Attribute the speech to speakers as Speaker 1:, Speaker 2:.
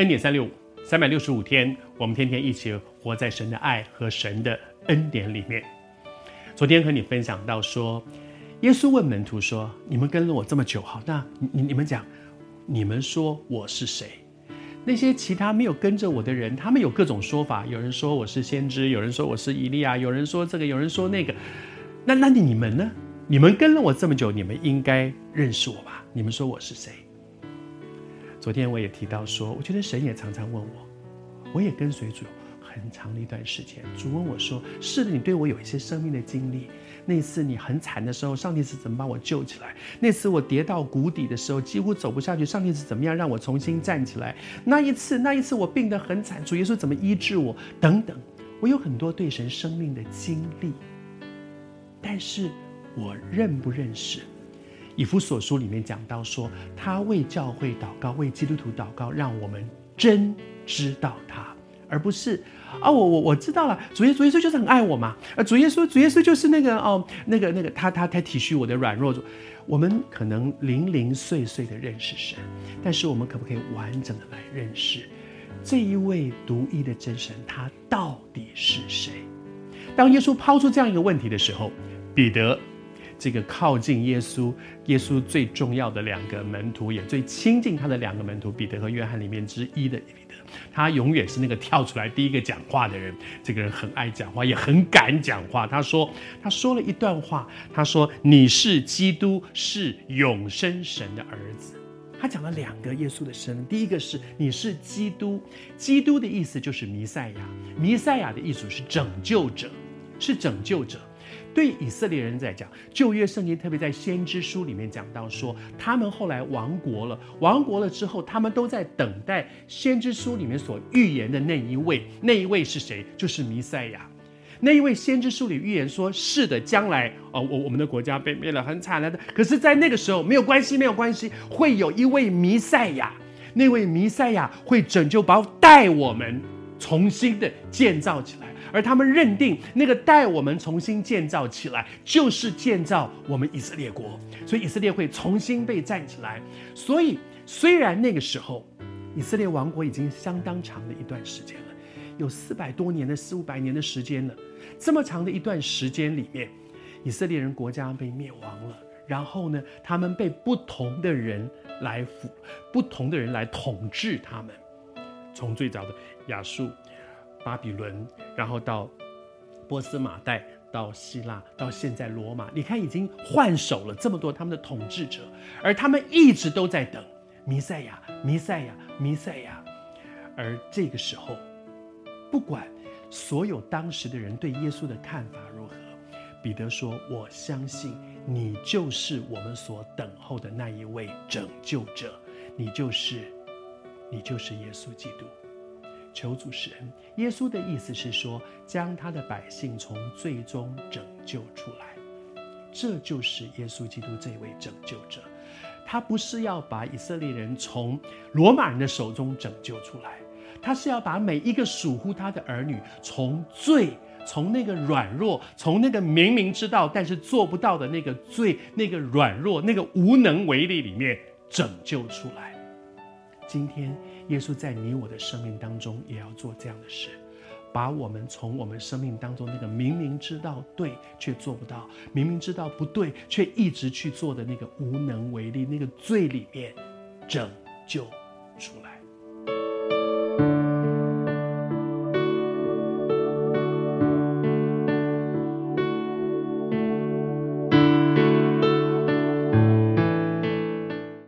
Speaker 1: 恩典三六五，三百六十五天，我们天天一起活在神的爱和神的恩典里面。昨天和你分享到说，耶稣问门徒说：“你们跟了我这么久，好，那你你们讲，你们说我是谁？”那些其他没有跟着我的人，他们有各种说法，有人说我是先知，有人说我是以利亚，有人说这个，有人说那个。那那你们呢？你们跟了我这么久，你们应该认识我吧？你们说我是谁？昨天我也提到说，我觉得神也常常问我，我也跟随主很长的一段时间。主问我说：“是的，你对我有一些生命的经历。那次你很惨的时候，上帝是怎么把我救起来？那次我跌到谷底的时候，几乎走不下去，上帝是怎么样让我重新站起来？那一次，那一次我病得很惨，主耶稣怎么医治我？等等，我有很多对神生命的经历。但是我认不认识？”以弗所书里面讲到说，他为教会祷告，为基督徒祷告，让我们真知道他，而不是啊，我我我知道了，主耶主耶稣就是很爱我嘛，呃，主耶稣主耶稣就是那个哦，那个那个他他他体恤我的软弱。我们可能零零碎碎的认识神，但是我们可不可以完整的来认识这一位独一的真神？他到底是谁？当耶稣抛出这样一个问题的时候，彼得。这个靠近耶稣，耶稣最重要的两个门徒，也最亲近他的两个门徒，彼得和约翰里面之一的彼得，他永远是那个跳出来第一个讲话的人。这个人很爱讲话，也很敢讲话。他说，他说了一段话，他说：“你是基督，是永生神的儿子。”他讲了两个耶稣的生，第一个是你是基督，基督的意思就是弥赛亚，弥赛亚的意思是拯救者，是拯救者。对以色列人在讲，旧约圣经特别在先知书里面讲到说，他们后来亡国了，亡国了之后，他们都在等待先知书里面所预言的那一位，那一位是谁？就是弥赛亚。那一位先知书里预言说，是的，将来哦，我我们的国家被灭了，很惨了的。可是，在那个时候，没有关系，没有关系，会有一位弥赛亚，那位弥赛亚会拯救，把带我们重新的建造起来。而他们认定那个带我们重新建造起来，就是建造我们以色列国，所以以色列会重新被站起来。所以虽然那个时候以色列王国已经相当长的一段时间了，有四百多年的四五百年的时间了，这么长的一段时间里面，以色列人国家被灭亡了，然后呢，他们被不同的人来辅，不同的人来统治他们，从最早的亚述。巴比伦，然后到波斯马代，到希腊，到现在罗马。你看，已经换手了这么多他们的统治者，而他们一直都在等弥赛亚，弥赛亚，弥赛亚。而这个时候，不管所有当时的人对耶稣的看法如何，彼得说：“我相信你就是我们所等候的那一位拯救者，你就是，你就是耶稣基督。”求主施恩。耶稣的意思是说，将他的百姓从罪中拯救出来，这就是耶稣基督这位拯救者。他不是要把以色列人从罗马人的手中拯救出来，他是要把每一个属乎他的儿女从罪、从那个软弱、从那个明明知道但是做不到的那个罪、那个软弱、那个无能为力里面拯救出来。今天。耶稣在你我的生命当中也要做这样的事，把我们从我们生命当中那个明明知道对却做不到，明明知道不对却一直去做的那个无能为力那个罪里面拯救出来。